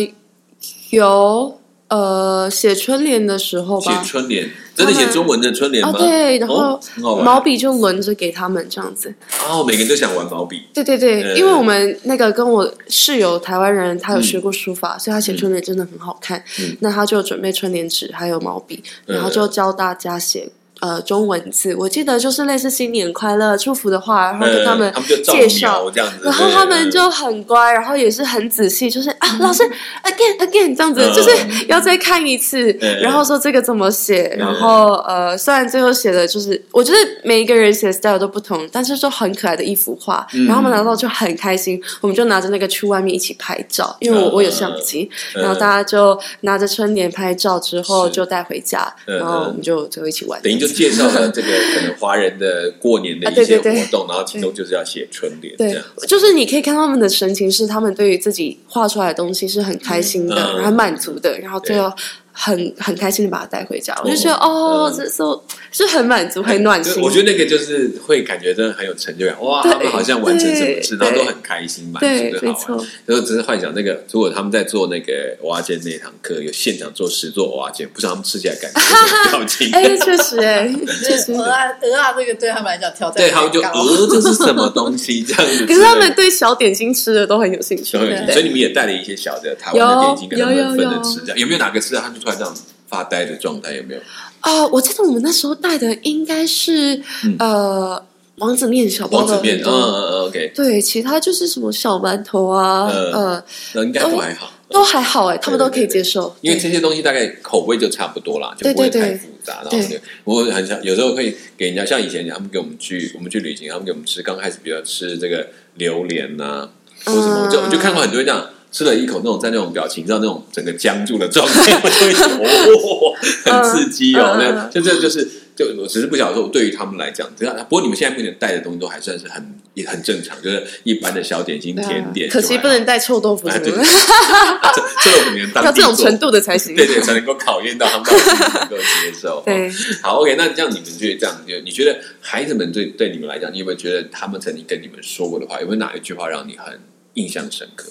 S3: 有呃写春联的时候吧写，
S1: 春联，真的写中文的春联
S3: 啊
S1: 吗？
S3: 对，然后毛笔就轮着给他们这样子。
S1: 哦，每个人都想玩毛笔，
S3: 对对对，
S1: 嗯
S3: 因为我们那个跟我室友台湾人，他有学过书法，所以他写春联真的很好看。
S1: 嗯
S3: 那他就准备春联纸还有毛笔，
S1: 嗯
S3: 然后就教大家写。呃，中文字我记得就是类似新年快乐、祝福的话，然后跟他们介绍，
S1: 描这样子，
S3: 然后他们就很乖，然后也是很仔细，就是啊，老师 again again 这样子，
S1: 嗯。
S3: 就是要再看一次，
S1: 嗯。
S3: 然后说这个怎么写，然后呃，虽然最后写的就是，我觉得每一个人写的 style 都不同，但是就很可爱的一幅画，
S1: 嗯。
S3: 然后我们拿到就很开心，我们就拿着那个去外面一起拍照，因为我
S1: 嗯。
S3: 我有相机，
S1: 嗯。
S3: 然后大家就拿着春联拍照之后就带回家，
S1: 嗯
S3: 然后我们就就一起玩，
S1: 等于就介绍了这个可能华人的过年的
S3: 啊
S1: 一些
S3: 对对对。
S1: 活动，然后其中就是要写春联这
S3: 对
S1: 样。，
S3: 就是你可以看他们的神情，是他们对于自己画出来的东西是很开心的，
S1: 嗯。
S3: 然后很满足的，然后最后很很开心的把它带回家。我就觉得
S1: 嗯
S3: 哦，这时候是很满足、很暖心。
S1: 我觉得那个就是会感觉真的很有成就感，哇，他们好像完成什么事，
S3: 对
S1: 然后都很开心，满
S3: 对，没
S1: 足的好玩。
S3: 错，
S1: 然后只是幻想那个，如果他们在做那个娃煎那堂课，有现场做十座蛙煎，不知道他们吃起来感觉是什么表情。
S3: 哎，确实，哎，确实。
S2: 鹅啊鹅啊，这个对他们来讲挑战
S1: 对，他们就
S2: 很高
S1: 呃，这是什么东西这样子？
S3: 可是他们对小点心吃的都很有兴趣
S1: 所以你们也带了一些小的台湾的点心跟他们
S3: 有有
S1: 分着
S3: 有
S1: 吃，这样有没有哪个吃到他就突然这样发呆的状态？有没有？
S3: 啊，我记得我们那时候带的应该是呃王子面、小包的
S1: 王子面，嗯嗯嗯，OK，
S3: 对，其他就是什么小馒头啊，
S1: 嗯
S3: 呃，
S1: 那应该都还好。
S3: 都还好哎，他们都可以接受。
S1: 因为这些东西大概口味就差不多啦，就不会太复杂。然后我很想有时候会给人家，像以前他们给我们去我们去旅行，他们给我们吃，刚开始比较吃这个榴莲呐、或什么，
S3: 嗯
S1: 就我就看过很多人这样吃了一口那种在那种表情上那种整个僵住的状态，我就会觉得哦，很刺激哦。那就这就是就我只是不晓得说对于他们来讲，这样不过你们现在目前带的东西都还算是很也很正常，就是一般的小点心、甜点，
S3: 可惜不能带臭豆腐
S1: 哎对
S3: 什么的，
S1: 这这种你们当
S3: 要这种程度的才行。
S1: 对对，才能够考验到他们到底能够接受。
S3: 对，
S1: 好，OK，那这样你们觉得这样，就你觉得孩子们对对你们来讲，你有没有觉得他们曾经跟你们说过的话，有没有哪一句话让你很印象深刻？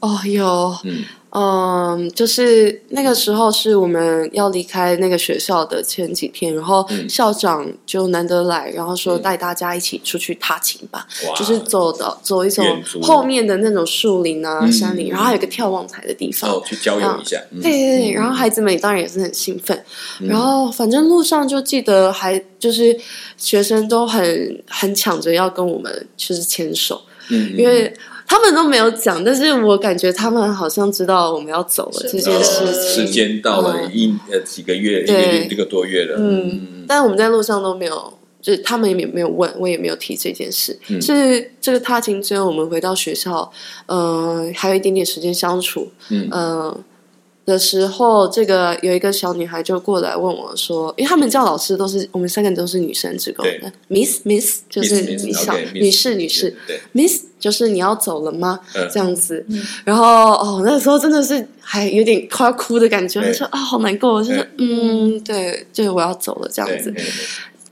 S3: 哦，有，
S1: 嗯。
S3: 嗯，就是那个时候是我们要离开那个学校的前几天，然后
S1: 嗯。
S3: 校长就难得来，然后说
S1: 嗯。
S3: 带大家一起出去踏青吧，
S1: 哇，
S3: 就是走到走一走后面的那种树林啊、
S1: 嗯。
S3: 山林，然后还有一个眺望台的地方。
S1: 哦，去郊游一下，嗯。
S3: 对对对，然后孩子们当然也是很兴奋，
S1: 嗯。
S3: 然后反正路上就记得还就是学生都很很抢着要跟我们就是牵手，
S1: 嗯，
S3: 因为他们都没有讲，但是我感觉他们好像知道我们要走了
S2: 是
S3: 这件事
S1: 呃
S3: 情。
S1: 时间到了
S3: 嗯
S1: 一呃几个月，一个多月了，
S3: 嗯，但我们在路上都没有，就是他们也没有问，我也没有提这件事。
S1: 嗯。
S3: 是这个踏青之后，我们回到学校，嗯，还有一点点时间相处，
S1: 嗯。
S3: 呃，的时候，这个有一个小女孩就过来问我说，因为他们叫老师都是我们三个人都是女生职工的，Miss Miss 就是你
S1: OK，
S3: 女士女士，，Miss 就是你要走了吗？
S1: 嗯
S3: 这样子，然后哦，那时候真的是还有点快要哭的感觉，
S1: 对
S3: 我说啊，好难过，就是嗯，对，就是，我要走了这样子。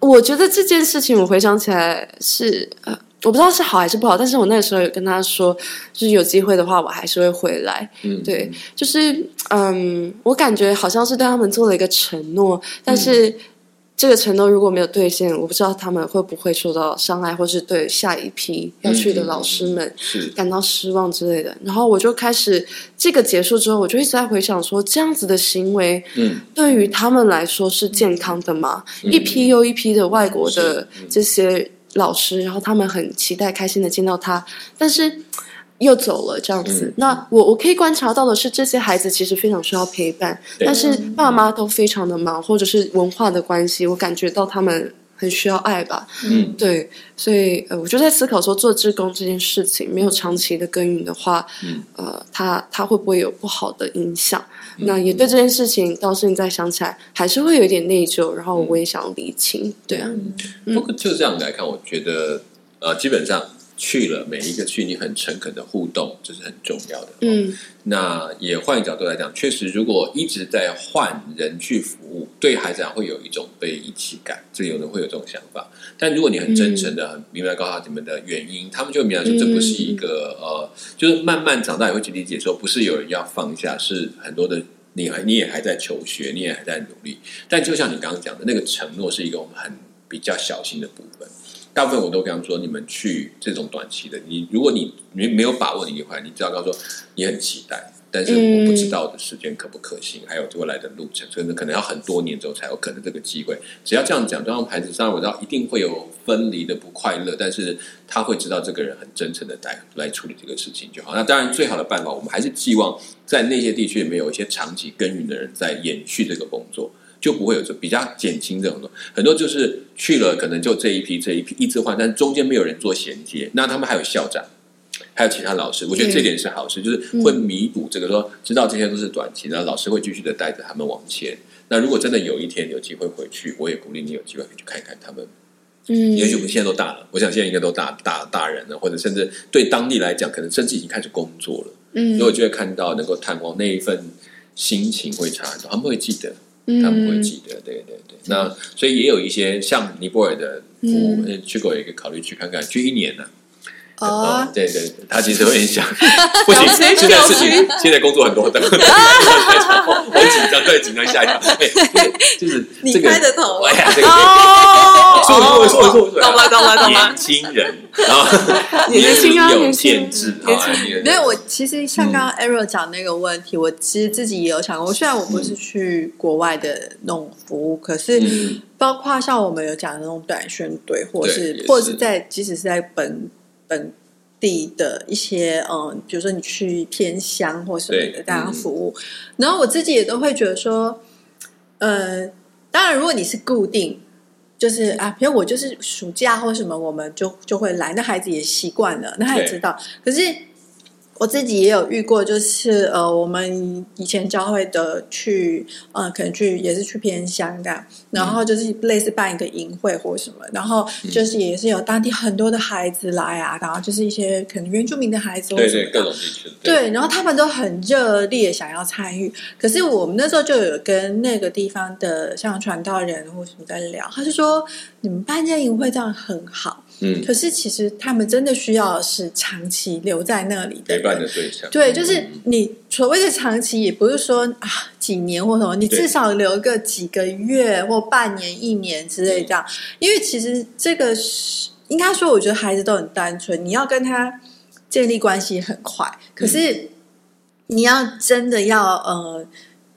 S3: 我觉得这件事情，我回想起来是呃，我不知道是好还是不好，但是我那个时候有跟他说，就是有机会的话，我还是会回来。
S1: 嗯
S3: 对，就是嗯，我感觉好像是对他们做了一个承诺，但是这个承诺如果没有兑现，我不知道他们会不会受到伤害，或是对下一批要去的老师们
S1: 是
S3: 感到失望之类的。然后我就开始这个结束之后，我就一直在回想说，这样子的行为
S1: 嗯
S3: 对于他们来说是健康的吗？一批又一批的外国的这些老师，然后他们很期待、开心的见到他，但是 又走了这样子。
S1: 嗯
S3: 那我我可以观察到的是，这些孩子其实非常需要陪伴，但是爸妈都非常的忙，或者是文化的关系，我感觉到他们。很需要爱吧，
S1: 嗯，
S3: 对，所以呃，我就在思考说，做志工这件事情没有长期的耕耘的话，
S1: 嗯
S3: 呃，他他会不会有不好的影响？那也对这件事情到现在想起来，还是会有一点内疚，然后我也想理清，对啊，
S1: 不过就这样来看，我觉得呃，基本上去了每一个去，你很诚恳的互动，这是很重要的。
S3: 嗯
S1: 那也换角度来讲，确实，如果一直在换人去服务，对孩子会有一种被遗弃感，这有人会有这种想法。但如果你很真诚的、很明白告诉他你们的原因，他们就会明白说，这不是一个、呃，就是慢慢长大也会去理解说，不是有人要放下，是很多的你还你也还在求学，你也还在努力。但就像你刚刚讲的那个承诺，是一个我们很比较小心的部分。大部分我都跟他们说，你们去这种短期的，你如果你没没有把握，你回来，你只要告诉说你很期待，但是我不知道的时间可不可行，还有未来的路程，所以可能要很多年之后才有可能这个机会。只要这样讲，这张牌子当然我知道一定会有分离的不快乐，但是他会知道这个人很真诚的来来处理这个事情就好。那当然，最好的办法，我们还是寄望在那些地区里面有一些长期耕耘的人在延续这个工作。就不会有这比较减轻这种的，很多就是去了可能就这一批这一批一直换，但是中间没有人做衔接，那他们还有校长，还有其他老师，我觉得这点是好事，就是会弥补这个说知道这些都是短期，然后老师会继续的带着他们往前。那如果真的有一天有机会回去，我也鼓励你有机会可以去看一看他们。
S3: 嗯，
S1: 也许我们现在都大了，我想现在应该都大大大人了，或者甚至对当地来讲，可能甚至已经开始工作了。
S3: 嗯
S1: 所以我就会看到能够探望那一份心情会差很多，他们会记得。
S3: 嗯
S1: 他们会记得，对对对。那所以也有一些像尼泊尔的服务，去过也可以考虑去看看，去一年呢、
S2: 哦。
S1: 嗯，对对对，他其实会想，不行，现在事情，现在工作很多的，我紧张，对，紧张下一跳，对，就是
S2: 你
S1: 这个，
S2: 开的头
S1: 哎呀，这个，
S3: 哦，
S1: 说说说说说，
S3: 懂了懂了懂了。
S1: 年轻人，然后
S3: 年轻啊
S1: 有
S3: 年轻
S1: 限制
S3: 年
S1: 啊，
S2: 没有，我其实像刚刚 Arrow 讲那个问题，我其实自己也有想过。虽然我不是去国外的那种服务，可是
S1: 嗯。
S2: 包括像我们有讲的那种短宣队，或
S1: 对
S2: 是
S1: 是。
S2: 或者是在即使是在本本地的一些嗯，比如说你去偏乡或什么的大家
S1: 嗯
S2: 服务，然后我自己也都会觉得说，呃，当然如果你是固定。就是啊，比如我就是暑假或什么，我们就就会来，那孩子也习惯了，那他也知道。可是我自己也有遇过，就是呃，我们以前教会的去，呃，可能去也是去偏乡的，然后就是类似办一个营会或什么，然后就是也是有当地很多的孩子来啊，然后就是一些可能原住民的孩子或
S1: 对对，
S2: 什么的
S1: 各种地区，
S2: 对，然后他们都很热烈想要参与，可是我们那时候就有跟那个地方的像传道人或什么在聊，他就说你们办这营会这样很好，
S1: 嗯，
S2: 可是其实他们真的需要的是长期留在那里的
S1: 陪伴。的对象，
S2: 对，就是你所谓的长期，也不是说啊几年或什么，你至少留个几个月或半年、一年之类这样。因为其实这个是应该说，我觉得孩子都很单纯，你要跟他建立关系很快，可是你要真的要呃，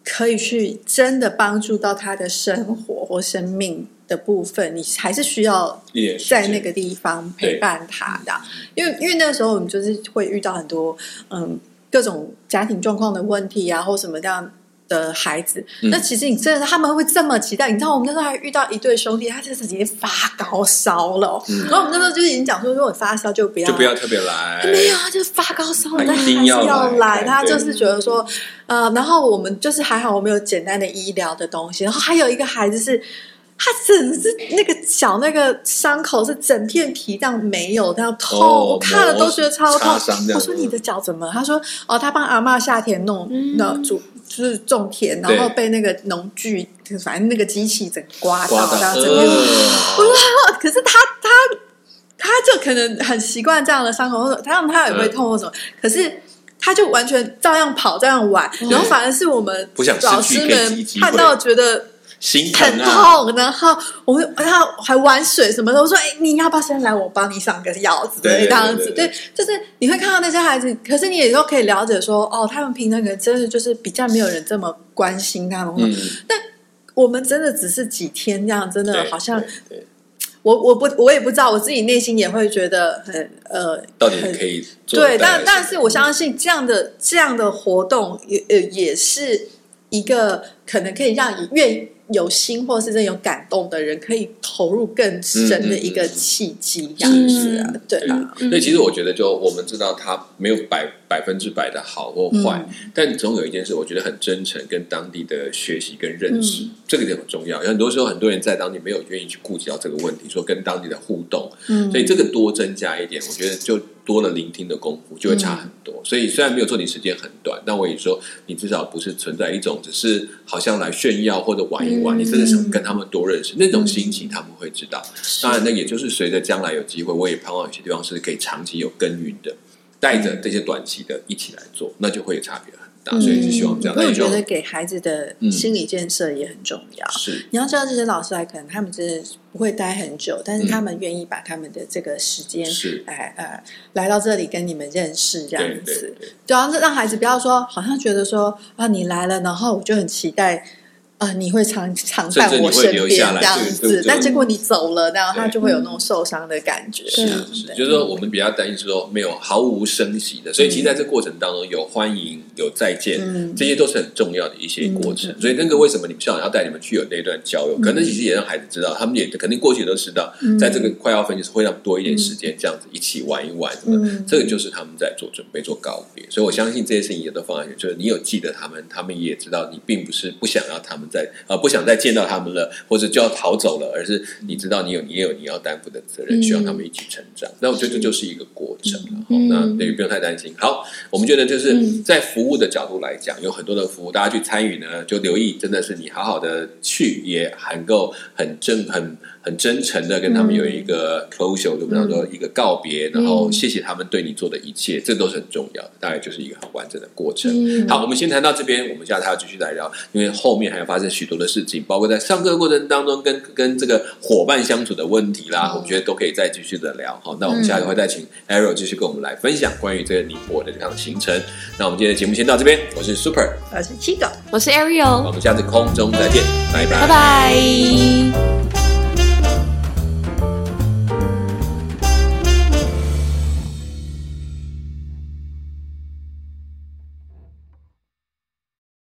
S2: 可以去真的帮助到他的生活或生命的部分，你还是需要在那个地方陪伴他的，因为因为那个时候我们就是会遇到很多嗯各种家庭状况的问题啊，或什么这样的孩子，那其实你真的他们会这么期待。你知道，我们那时候还遇到一对兄弟，他就是已经发高烧了，然后我们那时候就已经讲说，如果发烧就不要
S1: 就不要特别来，
S2: 没有，就发高烧了，
S1: 他一定
S2: 要
S1: 来。
S2: 他就是觉得说，呃，然后我们就是还好，我们有简单的医疗的东西。然后还有一个孩子是。他整是那个脚那个伤口是整片皮这样没有，这样痛，我看了都觉得超痛。我说你的脚怎么？他说哦，他帮阿妈夏天弄那种就是种田，然后被那个农具，反正那个机器整刮到，这样整片。我说可是他他他就可能很习惯这样的伤口，或者他让他也会痛或什么，可是他就完全照样跑，照样玩，然后反而是我们老师们看到觉得。很痛，然后我们然后还玩水什么的。我说：“哎，你要不要先来？我帮你上个药子，对，这样子。对，就是你会看到那些孩子，可是你也都可以了解说，哦，他们平常可能真的就是比较没有人这么关心他们。但我们真的只是几天这样，真的好像，我我不我也不知道，我自己内心也会觉得很呃，
S1: 到底可以
S2: 对，但但是我相信这样的这样的活动也呃也是一个可能可以让你愿意。有心或是真有感动的人，可以投入更深的一个契机，这样子啊，对啊。
S1: 所以其实我觉得，就我们知道他没有百百分之百的好或坏，但总有一件事，我觉得很真诚，跟当地的学习跟认识，这个点很重要。有很多时候，很多人在当地没有愿意去顾及到这个问题，说跟当地的互动，所以这个多增加一点，我觉得就。多了聆听的功夫就会差很多，所以虽然没有做你时间很短，但我也说你至少不是存在一种只是好像来炫耀或者玩一玩，你真的想跟他们多认识那种心情，他们会知道。当然，那也就是随着将来有机会，我也盼望有些地方是可以长期有耕耘的，带着这些短期的一起来做，那就会有差别了。所以是希望这样。
S2: 那我觉得给孩子的心理建设也很重要。
S1: 是，
S2: 你要知道这些老师来，可能他们真的不会待很久，但是他们愿意把他们的这个时间，
S1: 是，
S2: 来到这里跟你们认识这样子。对啊，让孩子不要说，好像觉得说啊，你来了，然后我就很期待。啊，你会常常在我身边这样子，但结果你走了，然后他就会有那种受伤的感觉。
S1: 是是，就是说我们比较担心说没有毫无声息的，所以其实在这过程当中有欢迎有再见，这些都是很重要的一些过程。所以那个为什么你们校长要带你们去有那段交流？可能其实也让孩子知道，他们也肯定过去都知道，在这个快要分就是会让多一点时间这样子一起玩一玩，这个就是他们在做准备做告别。所以我相信这些事情也都放在就是你有记得他们，他们也知道你并不是不想要他们。在呃不想再见到他们了，或者就要逃走了，而是你知道你有你也有你要担负的责任，需要他们一起成长。那我觉得这就是一个过程了。那等于不用太担心。好，我们觉得就是在服务的角度来讲，有很多的服务，大家去参与呢，就留意，真的是你好好的去，也能够很正很。很真诚的跟他们有一个 closure，就比方说一个告别，然后谢谢他们对你做的一切，这都是很重要的。大概就是一个很完整的过程。好，我们先谈到这边，我们下次还要继续来聊，因为后面还要发生许多的事情，包括在上课的过程当中跟跟这个伙伴相处的问题啦，我觉得都可以再继续的聊。好，那我们下一回再请 Arrow 继续跟我们来分享关于这个尼泊尔的这趟行程。那我们今天的节目先到这边，我是 Super，
S2: 我是七狗，
S3: 我是 Ariel，
S1: 我们下次空中再见，拜
S3: 拜，拜拜。